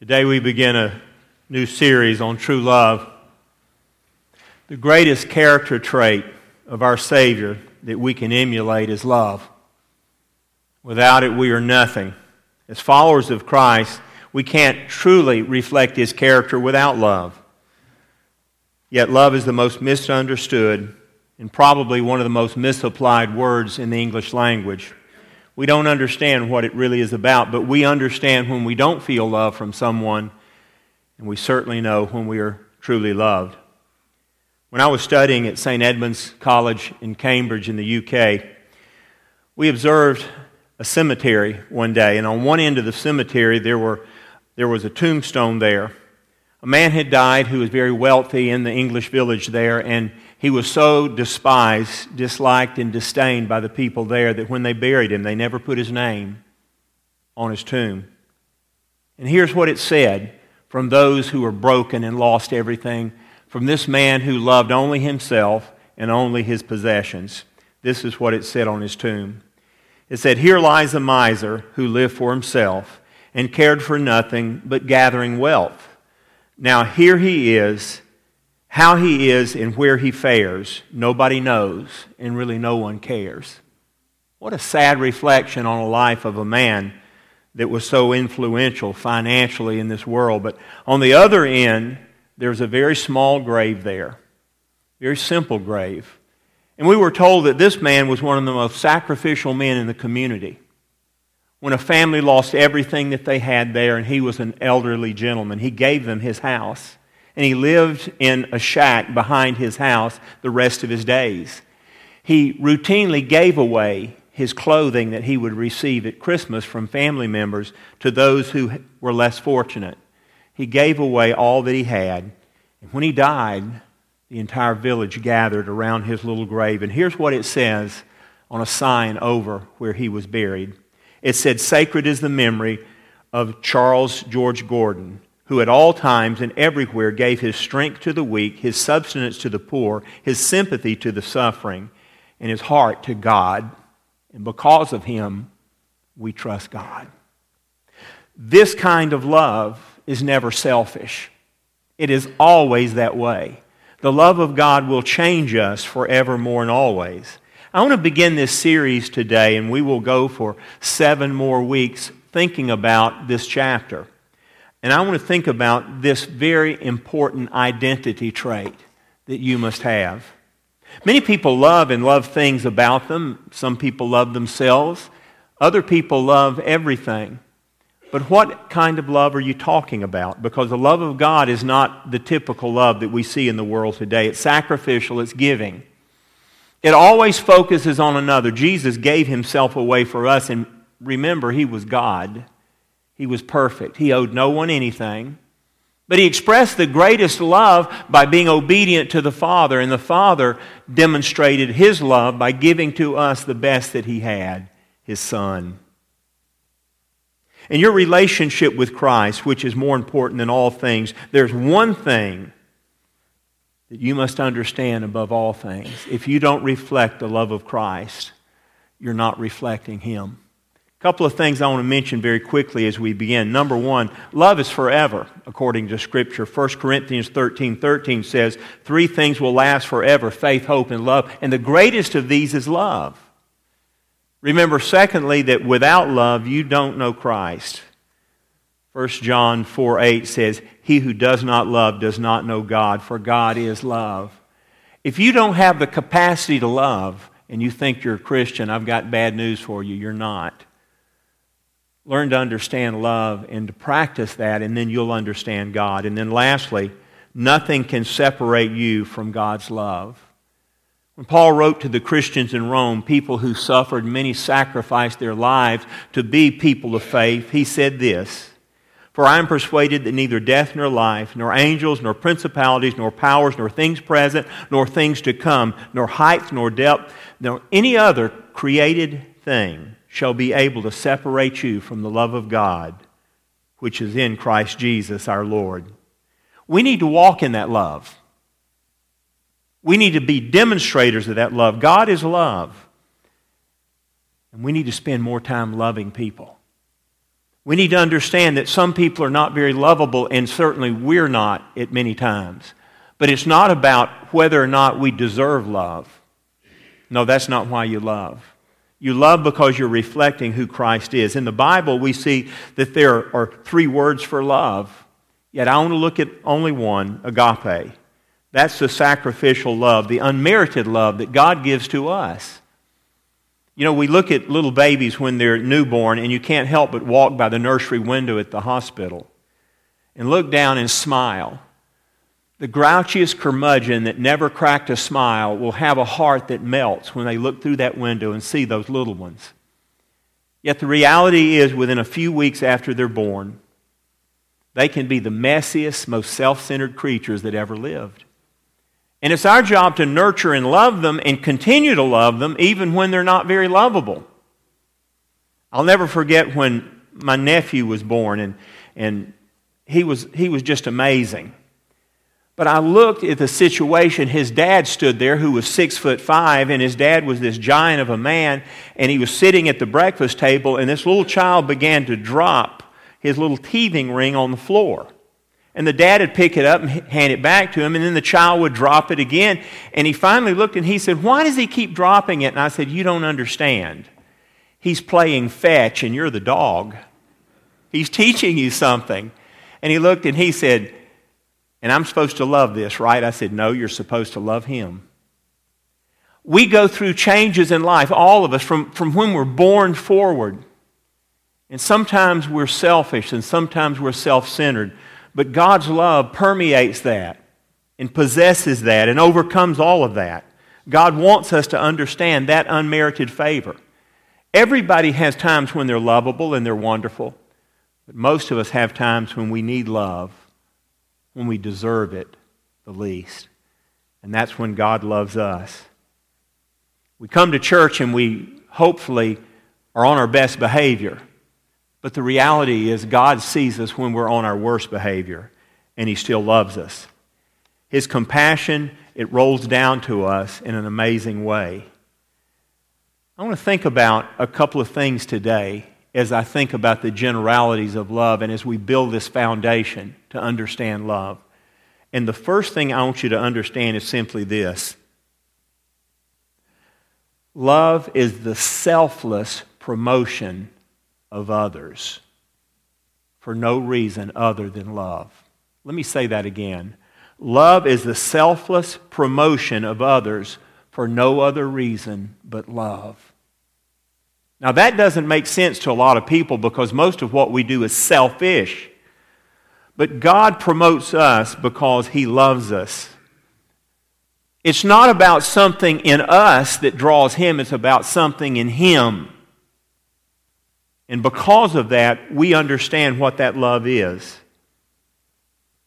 Today we begin a new series on true love. The greatest character trait of our Savior that we can emulate is love. Without it, we are nothing. As followers of Christ, we can't truly reflect His character without love. Yet, love is the most misunderstood and probably one of the most misapplied words in the English language. We don't understand what it really is about, but we understand when we don't feel love from someone, and we certainly know when we are truly loved. When I was studying at St. Edmund's College in Cambridge in the UK, we observed a cemetery one day, and on one end of the cemetery there, were, there was a tombstone there. A man had died who was very wealthy in the English village there, and he was so despised, disliked, and disdained by the people there that when they buried him, they never put his name on his tomb. And here's what it said from those who were broken and lost everything, from this man who loved only himself and only his possessions. This is what it said on his tomb. It said, Here lies a miser who lived for himself and cared for nothing but gathering wealth. Now here he is how he is and where he fares, nobody knows, and really no one cares. What a sad reflection on a life of a man that was so influential financially in this world. But on the other end, there's a very small grave there, very simple grave. And we were told that this man was one of the most sacrificial men in the community. When a family lost everything that they had there, and he was an elderly gentleman, he gave them his house and he lived in a shack behind his house the rest of his days. He routinely gave away his clothing that he would receive at Christmas from family members to those who were less fortunate. He gave away all that he had. And when he died, the entire village gathered around his little grave. And here's what it says on a sign over where he was buried it said, Sacred is the memory of Charles George Gordon, who at all times and everywhere gave his strength to the weak, his substance to the poor, his sympathy to the suffering, and his heart to God. And because of him, we trust God. This kind of love is never selfish, it is always that way. The love of God will change us forevermore and always. I want to begin this series today, and we will go for seven more weeks thinking about this chapter. And I want to think about this very important identity trait that you must have. Many people love and love things about them. Some people love themselves. Other people love everything. But what kind of love are you talking about? Because the love of God is not the typical love that we see in the world today. It's sacrificial, it's giving. It always focuses on another. Jesus gave himself away for us, and remember, he was God. He was perfect. He owed no one anything. But he expressed the greatest love by being obedient to the Father, and the Father demonstrated his love by giving to us the best that he had his Son. In your relationship with Christ, which is more important than all things, there's one thing that you must understand above all things. If you don't reflect the love of Christ, you're not reflecting him. A couple of things I want to mention very quickly as we begin. Number one, love is forever, according to Scripture. 1 Corinthians 13 13 says, Three things will last forever faith, hope, and love. And the greatest of these is love. Remember, secondly, that without love, you don't know Christ. 1 John 4 8 says, He who does not love does not know God, for God is love. If you don't have the capacity to love and you think you're a Christian, I've got bad news for you. You're not learn to understand love and to practice that, and then you'll understand God. And then lastly, nothing can separate you from God's love. When Paul wrote to the Christians in Rome, people who suffered, many sacrificed their lives to be people of faith, he said this For I am persuaded that neither death nor life, nor angels, nor principalities, nor powers, nor things present, nor things to come, nor height, nor depth, nor any other created thing shall be able to separate you from the love of God, which is in Christ Jesus our Lord. We need to walk in that love. We need to be demonstrators of that love. God is love. And we need to spend more time loving people. We need to understand that some people are not very lovable, and certainly we're not at many times. But it's not about whether or not we deserve love. No, that's not why you love. You love because you're reflecting who Christ is. In the Bible, we see that there are three words for love. Yet I want to look at only one agape. That's the sacrificial love, the unmerited love that God gives to us. You know, we look at little babies when they're newborn, and you can't help but walk by the nursery window at the hospital and look down and smile. The grouchiest curmudgeon that never cracked a smile will have a heart that melts when they look through that window and see those little ones. Yet the reality is, within a few weeks after they're born, they can be the messiest, most self centered creatures that ever lived. And it's our job to nurture and love them and continue to love them even when they're not very lovable. I'll never forget when my nephew was born, and, and he, was, he was just amazing. But I looked at the situation. His dad stood there, who was six foot five, and his dad was this giant of a man, and he was sitting at the breakfast table, and this little child began to drop his little teething ring on the floor. And the dad would pick it up and hand it back to him, and then the child would drop it again. And he finally looked and he said, Why does he keep dropping it? And I said, You don't understand. He's playing fetch, and you're the dog. He's teaching you something. And he looked and he said, and I'm supposed to love this, right? I said, No, you're supposed to love him. We go through changes in life, all of us, from, from when we're born forward. And sometimes we're selfish and sometimes we're self centered. But God's love permeates that and possesses that and overcomes all of that. God wants us to understand that unmerited favor. Everybody has times when they're lovable and they're wonderful, but most of us have times when we need love when we deserve it the least. And that's when God loves us. We come to church and we hopefully are on our best behavior. But the reality is, God sees us when we're on our worst behavior, and He still loves us. His compassion, it rolls down to us in an amazing way. I want to think about a couple of things today as I think about the generalities of love and as we build this foundation to understand love. And the first thing I want you to understand is simply this love is the selfless promotion of others for no reason other than love. Let me say that again. Love is the selfless promotion of others for no other reason but love. Now, that doesn't make sense to a lot of people because most of what we do is selfish. But God promotes us because He loves us. It's not about something in us that draws Him, it's about something in Him. And because of that, we understand what that love is.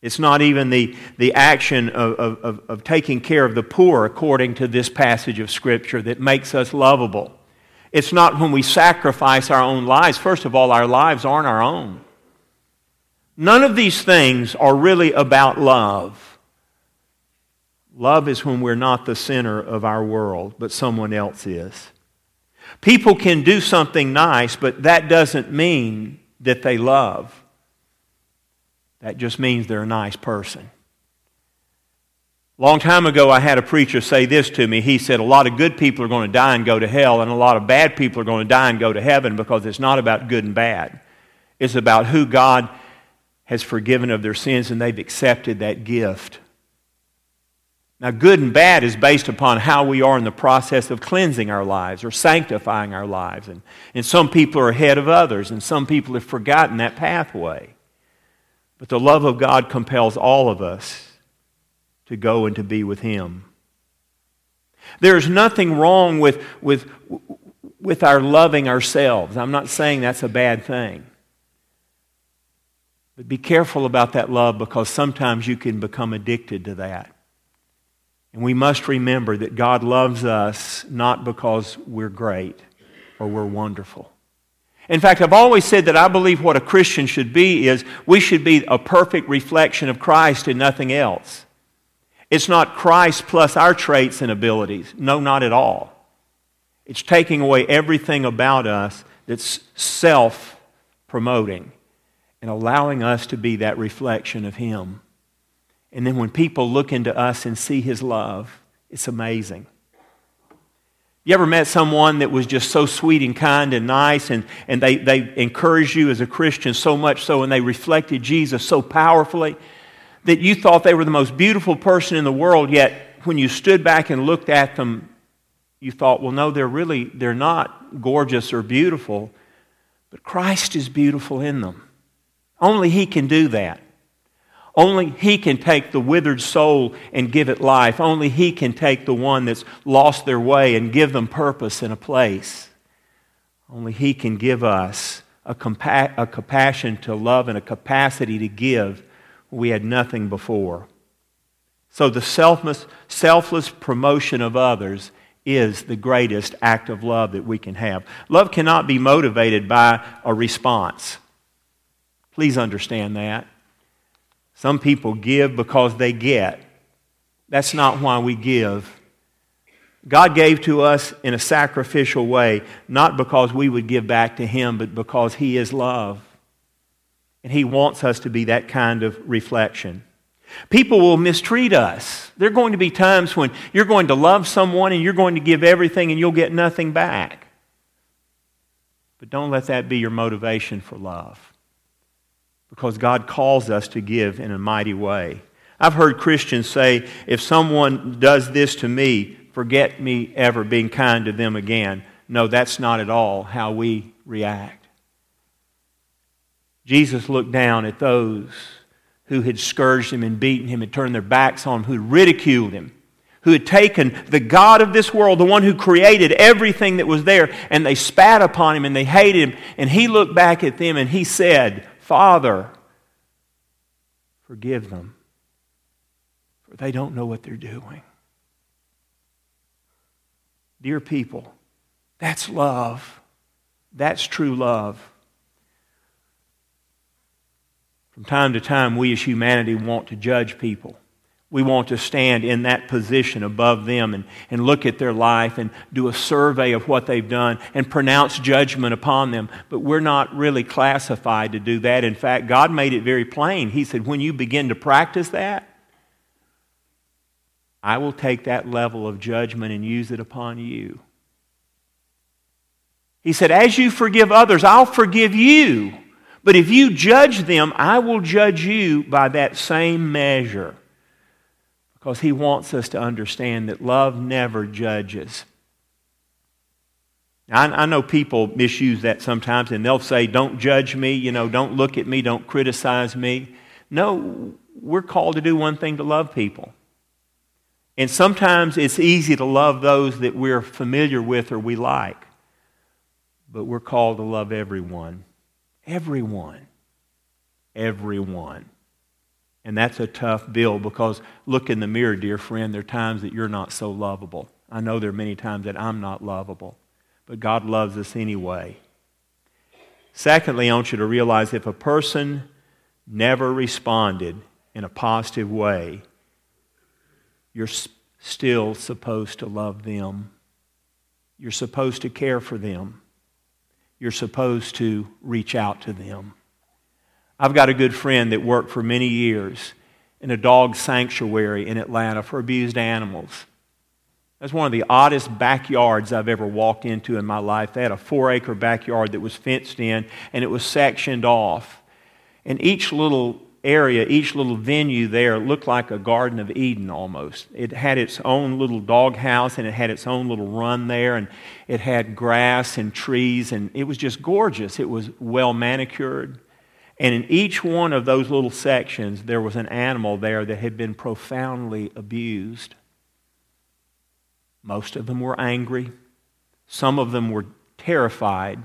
It's not even the, the action of, of, of taking care of the poor, according to this passage of Scripture, that makes us lovable. It's not when we sacrifice our own lives. First of all, our lives aren't our own. None of these things are really about love. Love is when we're not the center of our world, but someone else is. People can do something nice, but that doesn't mean that they love. That just means they're a nice person. Long time ago, I had a preacher say this to me. He said, A lot of good people are going to die and go to hell, and a lot of bad people are going to die and go to heaven because it's not about good and bad. It's about who God has forgiven of their sins and they've accepted that gift. Now, good and bad is based upon how we are in the process of cleansing our lives or sanctifying our lives. And, and some people are ahead of others, and some people have forgotten that pathway. But the love of God compels all of us to go and to be with Him. There's nothing wrong with, with, with our loving ourselves. I'm not saying that's a bad thing. But be careful about that love because sometimes you can become addicted to that. And we must remember that God loves us not because we're great or we're wonderful. In fact, I've always said that I believe what a Christian should be is we should be a perfect reflection of Christ and nothing else. It's not Christ plus our traits and abilities. No, not at all. It's taking away everything about us that's self promoting and allowing us to be that reflection of Him. And then when people look into us and see His love, it's amazing. You ever met someone that was just so sweet and kind and nice, and, and they, they encouraged you as a Christian so much so, and they reflected Jesus so powerfully that you thought they were the most beautiful person in the world, yet when you stood back and looked at them, you thought, well, no, they're really, they're not gorgeous or beautiful, but Christ is beautiful in them. Only He can do that. Only He can take the withered soul and give it life. Only He can take the one that's lost their way and give them purpose and a place. Only He can give us a, compa- a compassion to love and a capacity to give we had nothing before. So the selfless, selfless promotion of others is the greatest act of love that we can have. Love cannot be motivated by a response. Please understand that. Some people give because they get. That's not why we give. God gave to us in a sacrificial way, not because we would give back to Him, but because He is love. And He wants us to be that kind of reflection. People will mistreat us. There are going to be times when you're going to love someone and you're going to give everything and you'll get nothing back. But don't let that be your motivation for love because God calls us to give in a mighty way. I've heard Christians say, if someone does this to me, forget me ever being kind to them again. No, that's not at all how we react. Jesus looked down at those who had scourged him and beaten him and turned their backs on him, who had ridiculed him, who had taken the God of this world, the one who created everything that was there, and they spat upon him and they hated him. And he looked back at them and he said, Father, forgive them, for they don't know what they're doing. Dear people, that's love. That's true love. From time to time, we as humanity want to judge people. We want to stand in that position above them and, and look at their life and do a survey of what they've done and pronounce judgment upon them. But we're not really classified to do that. In fact, God made it very plain. He said, when you begin to practice that, I will take that level of judgment and use it upon you. He said, As you forgive others, I'll forgive you. But if you judge them, I will judge you by that same measure because he wants us to understand that love never judges. I, know people misuse that sometimes, and they'll say, Don't judge me, you know, don't look at me, don't criticize me. No, we're called to do one thing to love people. And sometimes it's easy to love those that we're familiar with or we like. But we're called to love everyone. Everyone. Everyone. And that's a tough bill because look in the mirror, dear friend. There are times that you're not so lovable. I know there are many times that I'm not lovable, but God loves us anyway. Secondly, I want you to realize if a person never responded in a positive way, you're still supposed to love them. You're supposed to care for them. You're supposed to reach out to them. I've got a good friend that worked for many years in a dog sanctuary in Atlanta for abused animals. That's one of the oddest backyards I've ever walked into in my life. They had a four acre backyard that was fenced in and it was sectioned off. And each little area, each little venue there looked like a Garden of Eden almost. It had its own little dog house and it had its own little run there and it had grass and trees and it was just gorgeous. It was well manicured. And in each one of those little sections, there was an animal there that had been profoundly abused. Most of them were angry. Some of them were terrified.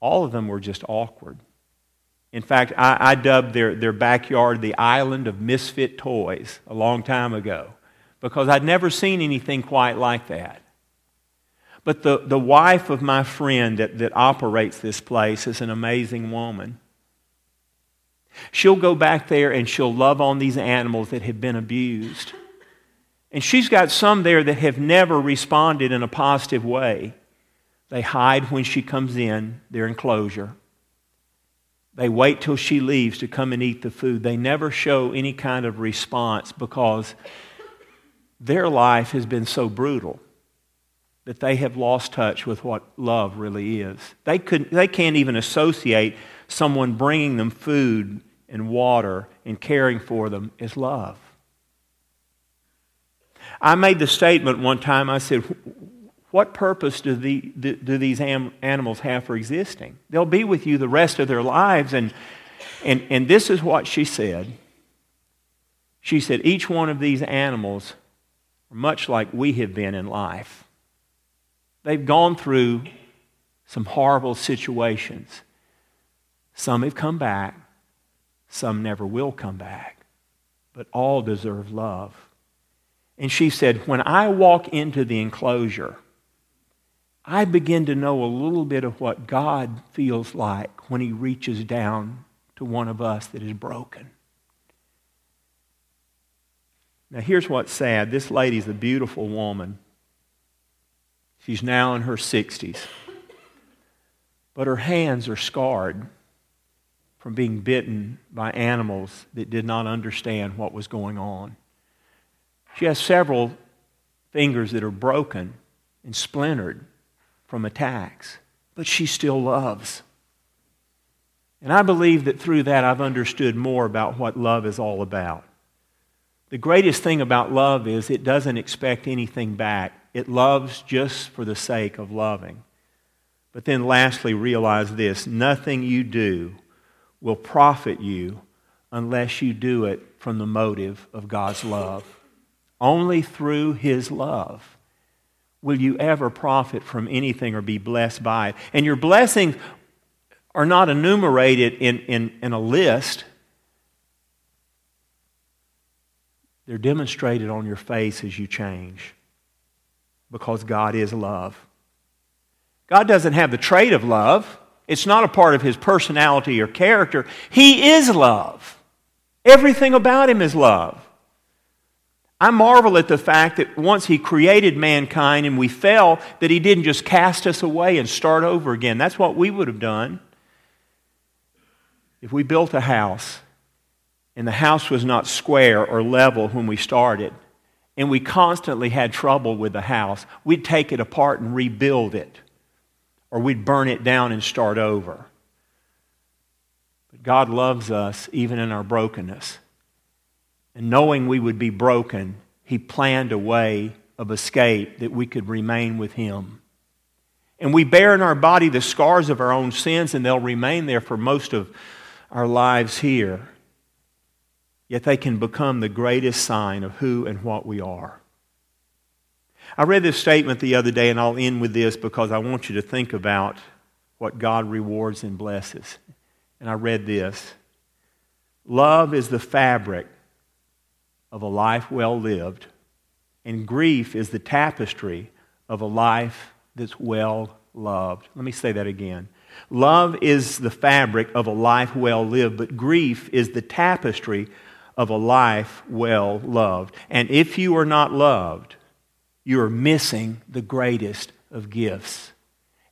All of them were just awkward. In fact, I, I, dubbed their, their backyard the island of misfit toys a long time ago because I'd never seen anything quite like that. But the, the wife of my friend that, that operates this place is an amazing woman. She'll go back there and she'll love on these animals that have been abused. And she's got some there that have never responded in a positive way. They hide when she comes in their enclosure. They wait till she leaves to come and eat the food. They never show any kind of response because their life has been so brutal that they have lost touch with what love really is. They, could, they can't even associate someone bringing them food and water and caring for them as love. I made the statement one time I said, What purpose do, the, do these animals have for existing? They'll be with you the rest of their lives. And, and, and this is what she said. She said, Each one of these animals are much like we have been in life. They've gone through some horrible situations. Some have come back, some never will come back, but all deserve love. And she said, When I walk into the enclosure, I begin to know a little bit of what God feels like when He reaches down to one of us that is broken. Now, here's what's sad this lady's a beautiful woman. She's now in her 60s. But her hands are scarred from being bitten by animals that did not understand what was going on. She has several fingers that are broken and splintered from attacks, but she still loves. And I believe that through that I've understood more about what love is all about. The greatest thing about love is it doesn't expect anything back. It loves just for the sake of loving. But then, lastly, realize this nothing you do will profit you unless you do it from the motive of God's love. Only through His love will you ever profit from anything or be blessed by it. And your blessings are not enumerated in, in, in a list, they're demonstrated on your face as you change because God is love. God doesn't have the trait of love. It's not a part of his personality or character. He is love. Everything about him is love. I marvel at the fact that once he created mankind and we fell, that he didn't just cast us away and start over again. That's what we would have done. If we built a house and the house was not square or level when we started, and we constantly had trouble with the house, we'd take it apart and rebuild it, or we'd burn it down and start over. But God loves us even in our brokenness. And knowing we would be broken, He planned a way of escape that we could remain with Him. And we bear in our body the scars of our own sins, and they'll remain there for most of our lives here. Yet they can become the greatest sign of who and what we are. I read this statement the other day, and I'll end with this because I want you to think about what God rewards and blesses. And I read this Love is the fabric of a life well lived, and grief is the tapestry of a life that's well loved. Let me say that again. Love is the fabric of a life well lived, but grief is the tapestry of a life well loved. And if you are not loved, you are missing the greatest of gifts.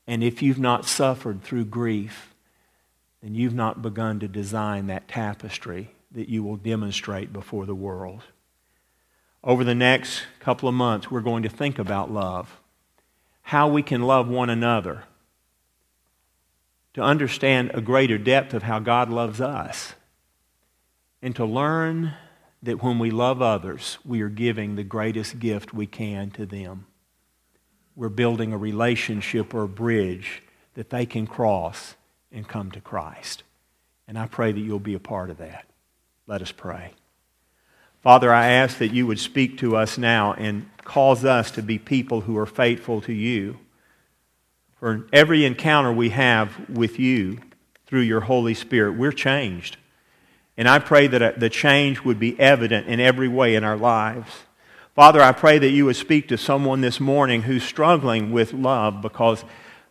And if you've not suffered through grief, then you've not begun to design that tapestry that you will demonstrate before the world. Over the next couple of months, we're going to think about love, how we can love one another, to understand a greater depth of how God loves us and to learn that when we love others, we are giving the greatest gift we can to them. We're building a relationship or a bridge that they can cross and come to Christ. And I pray that you'll be a part of that. Let us pray. Father, I ask that you would speak to us now and cause us to be people who are faithful to you. For every encounter we have with you through your Holy Spirit, we're changed. And I pray that uh, the change would be evident in every way in our lives. Father, I pray that you would speak to someone this morning who's struggling with love because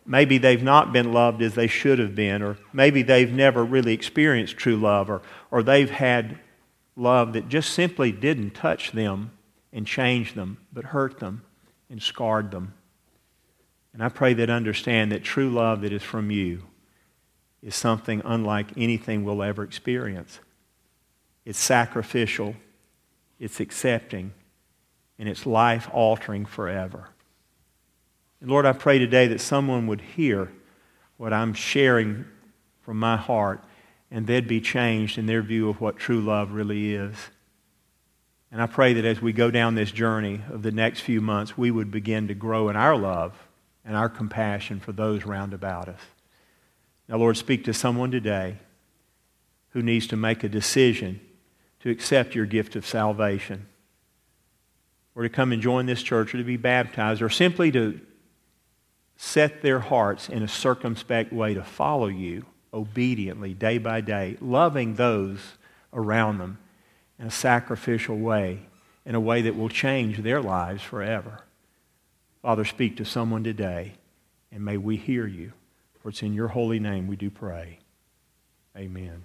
maybe they've not been loved as they should have been, or maybe they've never really experienced true love, or, or they've had love that just simply didn't touch them and change them, but hurt them and scarred them. And I pray that understand that true love that is from you is something unlike anything we'll ever experience. It's sacrificial, it's accepting, and it's life altering forever. And Lord, I pray today that someone would hear what I'm sharing from my heart and they'd be changed in their view of what true love really is. And I pray that as we go down this journey of the next few months, we would begin to grow in our love and our compassion for those round about us. Now, Lord, speak to someone today who needs to make a decision to accept your gift of salvation, or to come and join this church, or to be baptized, or simply to set their hearts in a circumspect way to follow you obediently day by day, loving those around them in a sacrificial way, in a way that will change their lives forever. Father, speak to someone today, and may we hear you. For it's in your holy name we do pray. Amen.